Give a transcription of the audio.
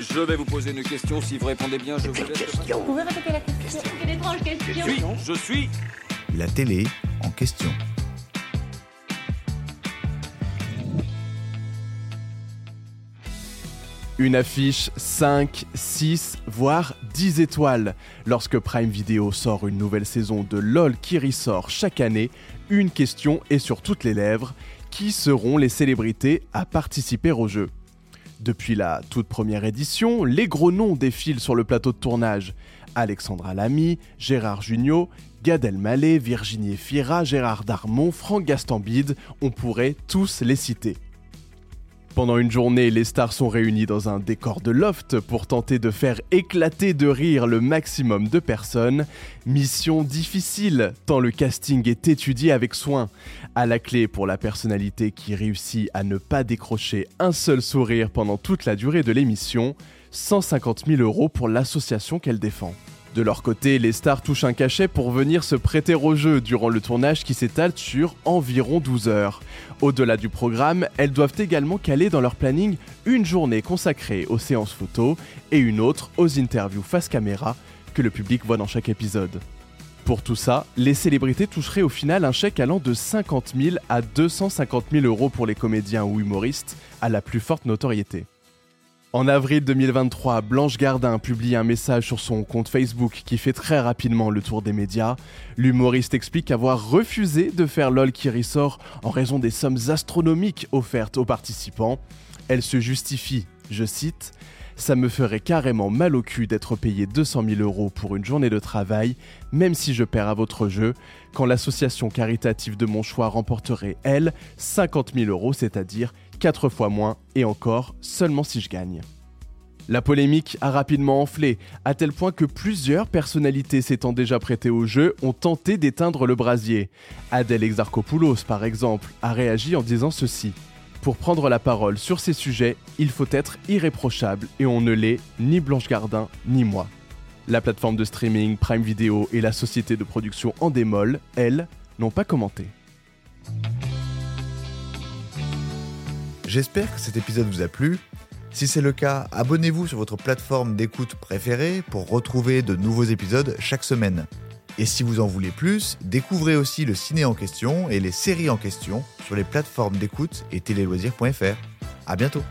Je vais vous poser une question. Si vous répondez bien, je vous laisse. Vous pouvez répéter la question Quelle étrange question Je suis. Je suis. La télé en question. Une affiche 5, 6, voire 10 étoiles. Lorsque Prime Video sort une nouvelle saison de LOL qui ressort chaque année, une question est sur toutes les lèvres. Qui seront les célébrités à participer au jeu? Depuis la toute première édition, les gros noms défilent sur le plateau de tournage. Alexandra Lamy, Gérard Jugnot, Gad Elmaleh, Virginie Fira, Gérard Darmon, Franck Gastambide, on pourrait tous les citer. Pendant une journée, les stars sont réunies dans un décor de loft pour tenter de faire éclater de rire le maximum de personnes. Mission difficile, tant le casting est étudié avec soin. À la clé pour la personnalité qui réussit à ne pas décrocher un seul sourire pendant toute la durée de l'émission, 150 000 euros pour l'association qu'elle défend. De leur côté, les stars touchent un cachet pour venir se prêter au jeu durant le tournage qui s'étale sur environ 12 heures. Au-delà du programme, elles doivent également caler dans leur planning une journée consacrée aux séances photos et une autre aux interviews face caméra que le public voit dans chaque épisode. Pour tout ça, les célébrités toucheraient au final un chèque allant de 50 000 à 250 000 euros pour les comédiens ou humoristes à la plus forte notoriété. En avril 2023, Blanche Gardin publie un message sur son compte Facebook qui fait très rapidement le tour des médias. L'humoriste explique avoir refusé de faire LOL qui ressort en raison des sommes astronomiques offertes aux participants. Elle se justifie, je cite, Ça me ferait carrément mal au cul d'être payé 200 000 euros pour une journée de travail, même si je perds à votre jeu, quand l'association caritative de mon choix remporterait, elle, 50 000 euros, c'est-à-dire 4 fois moins, et encore seulement si je gagne. La polémique a rapidement enflé, à tel point que plusieurs personnalités s'étant déjà prêtées au jeu ont tenté d'éteindre le brasier. Adèle Exarchopoulos, par exemple, a réagi en disant ceci. Pour prendre la parole sur ces sujets, il faut être irréprochable et on ne l'est ni Blanche Gardin ni moi. La plateforme de streaming Prime Video et la société de production Endemol, elles, n'ont pas commenté. J'espère que cet épisode vous a plu. Si c'est le cas, abonnez-vous sur votre plateforme d'écoute préférée pour retrouver de nouveaux épisodes chaque semaine. Et si vous en voulez plus, découvrez aussi le ciné en question et les séries en question sur les plateformes d'écoute et téléloisirs.fr. À bientôt!